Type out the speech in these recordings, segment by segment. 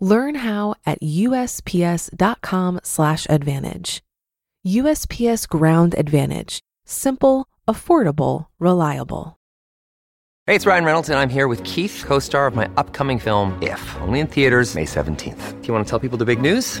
Learn how at usps.com/advantage. USPS Ground Advantage: simple, affordable, reliable. Hey, it's Ryan Reynolds and I'm here with Keith, co-star of my upcoming film If, only in theaters May 17th. Do you want to tell people the big news?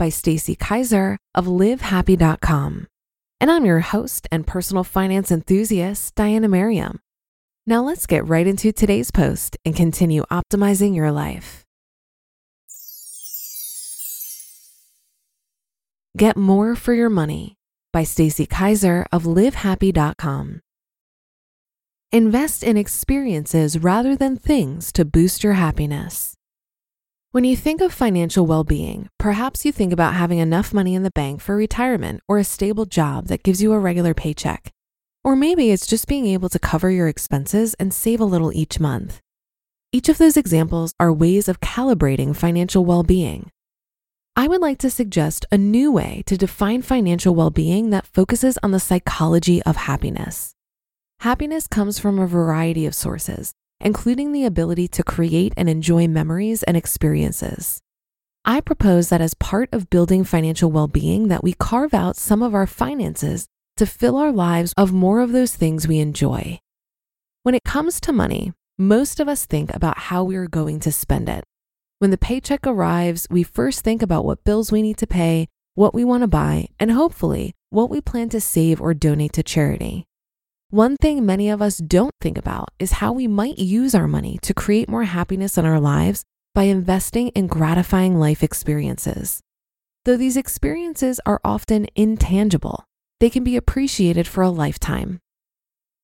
by Stacy Kaiser of livehappy.com. And I'm your host and personal finance enthusiast, Diana Merriam. Now let's get right into today's post and continue optimizing your life. Get more for your money by Stacy Kaiser of livehappy.com. Invest in experiences rather than things to boost your happiness. When you think of financial well being, perhaps you think about having enough money in the bank for retirement or a stable job that gives you a regular paycheck. Or maybe it's just being able to cover your expenses and save a little each month. Each of those examples are ways of calibrating financial well being. I would like to suggest a new way to define financial well being that focuses on the psychology of happiness. Happiness comes from a variety of sources, including the ability to create and enjoy memories and experiences. I propose that as part of building financial well being, that we carve out some of our finances to fill our lives of more of those things we enjoy. When it comes to money, most of us think about how we are going to spend it. When the paycheck arrives, we first think about what bills we need to pay, what we want to buy, and hopefully, what we plan to save or donate to charity. One thing many of us don't think about is how we might use our money to create more happiness in our lives by investing in gratifying life experiences. Though these experiences are often intangible, they can be appreciated for a lifetime.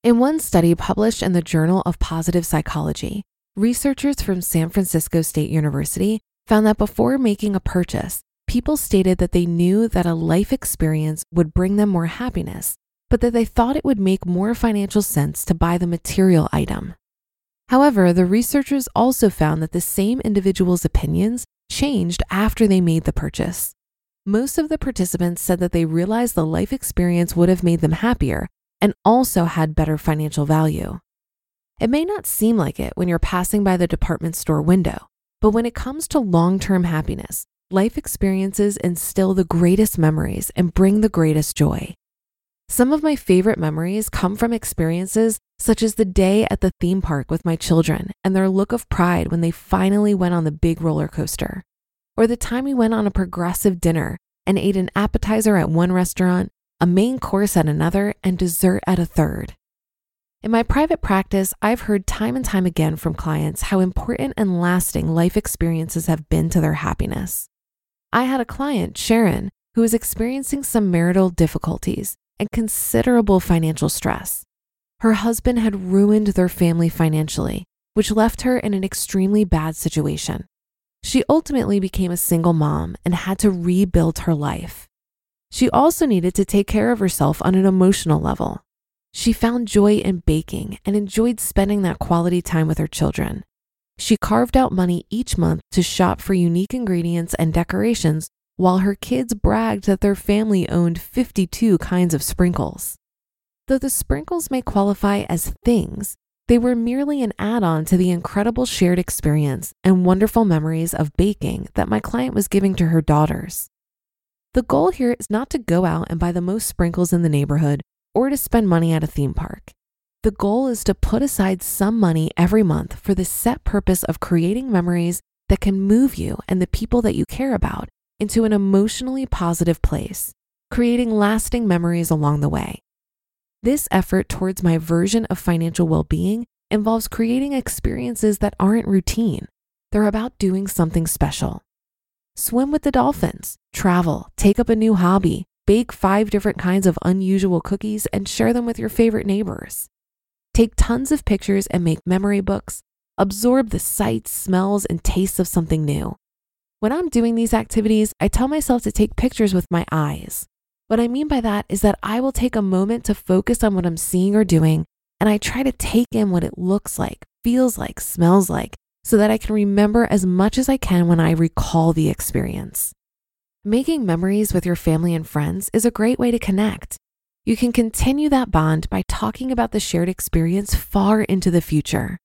In one study published in the Journal of Positive Psychology, researchers from San Francisco State University found that before making a purchase, people stated that they knew that a life experience would bring them more happiness but that they thought it would make more financial sense to buy the material item. However, the researchers also found that the same individuals' opinions changed after they made the purchase. Most of the participants said that they realized the life experience would have made them happier and also had better financial value. It may not seem like it when you're passing by the department store window, but when it comes to long term happiness, life experiences instill the greatest memories and bring the greatest joy. Some of my favorite memories come from experiences such as the day at the theme park with my children and their look of pride when they finally went on the big roller coaster, or the time we went on a progressive dinner and ate an appetizer at one restaurant, a main course at another, and dessert at a third. In my private practice, I've heard time and time again from clients how important and lasting life experiences have been to their happiness. I had a client, Sharon, who was experiencing some marital difficulties and considerable financial stress. Her husband had ruined their family financially, which left her in an extremely bad situation. She ultimately became a single mom and had to rebuild her life. She also needed to take care of herself on an emotional level. She found joy in baking and enjoyed spending that quality time with her children. She carved out money each month to shop for unique ingredients and decorations while her kids bragged that their family owned 52 kinds of sprinkles. Though the sprinkles may qualify as things, they were merely an add on to the incredible shared experience and wonderful memories of baking that my client was giving to her daughters. The goal here is not to go out and buy the most sprinkles in the neighborhood or to spend money at a theme park. The goal is to put aside some money every month for the set purpose of creating memories that can move you and the people that you care about into an emotionally positive place, creating lasting memories along the way. This effort towards my version of financial well being involves creating experiences that aren't routine. They're about doing something special. Swim with the dolphins, travel, take up a new hobby, bake five different kinds of unusual cookies, and share them with your favorite neighbors. Take tons of pictures and make memory books. Absorb the sights, smells, and tastes of something new. When I'm doing these activities, I tell myself to take pictures with my eyes. What I mean by that is that I will take a moment to focus on what I'm seeing or doing, and I try to take in what it looks like, feels like, smells like, so that I can remember as much as I can when I recall the experience. Making memories with your family and friends is a great way to connect. You can continue that bond by talking about the shared experience far into the future.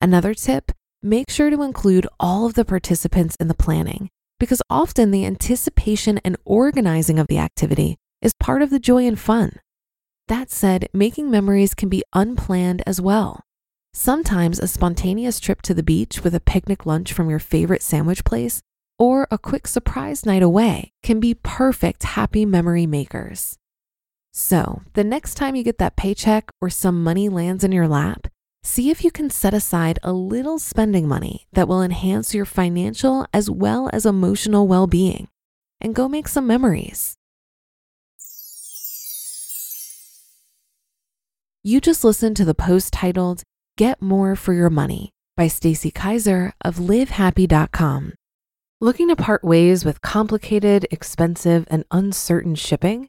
Another tip make sure to include all of the participants in the planning because often the anticipation and organizing of the activity is part of the joy and fun. That said, making memories can be unplanned as well. Sometimes a spontaneous trip to the beach with a picnic lunch from your favorite sandwich place or a quick surprise night away can be perfect happy memory makers. So, the next time you get that paycheck or some money lands in your lap, see if you can set aside a little spending money that will enhance your financial as well as emotional well being and go make some memories. You just listened to the post titled Get More for Your Money by Stacy Kaiser of livehappy.com. Looking to part ways with complicated, expensive, and uncertain shipping?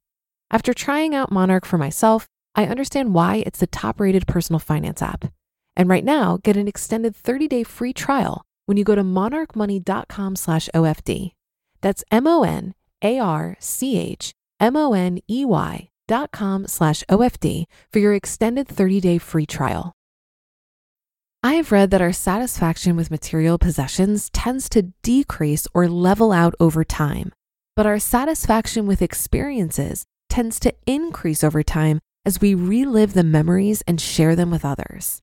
After trying out Monarch for myself, I understand why it's the top-rated personal finance app. And right now, get an extended 30-day free trial when you go to monarchmoney.com slash OFD. That's M O N A R C H M O N E Y dot com slash OFD for your extended 30 day free trial. I have read that our satisfaction with material possessions tends to decrease or level out over time, but our satisfaction with experiences tends to increase over time as we relive the memories and share them with others.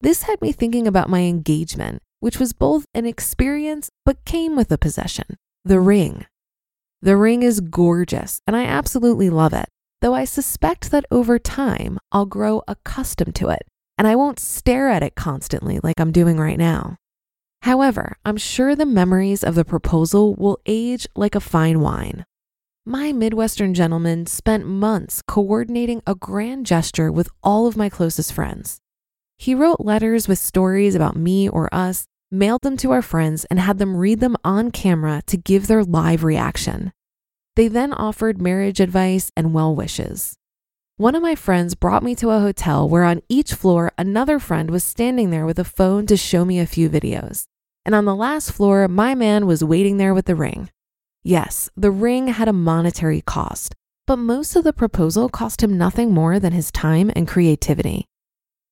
This had me thinking about my engagement, which was both an experience but came with a possession the ring. The ring is gorgeous, and I absolutely love it, though I suspect that over time I'll grow accustomed to it and I won't stare at it constantly like I'm doing right now. However, I'm sure the memories of the proposal will age like a fine wine. My Midwestern gentleman spent months coordinating a grand gesture with all of my closest friends. He wrote letters with stories about me or us mailed them to our friends, and had them read them on camera to give their live reaction. They then offered marriage advice and well wishes. One of my friends brought me to a hotel where on each floor another friend was standing there with a phone to show me a few videos. And on the last floor, my man was waiting there with the ring. Yes, the ring had a monetary cost, but most of the proposal cost him nothing more than his time and creativity.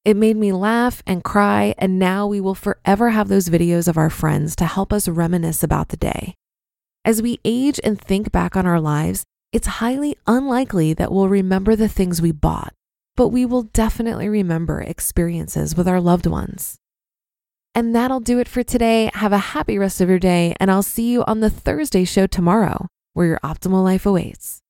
It made me laugh and cry, and now we will forever have those videos of our friends to help us reminisce about the day. As we age and think back on our lives, it's highly unlikely that we'll remember the things we bought, but we will definitely remember experiences with our loved ones. And that'll do it for today. Have a happy rest of your day, and I'll see you on the Thursday show tomorrow, where your optimal life awaits.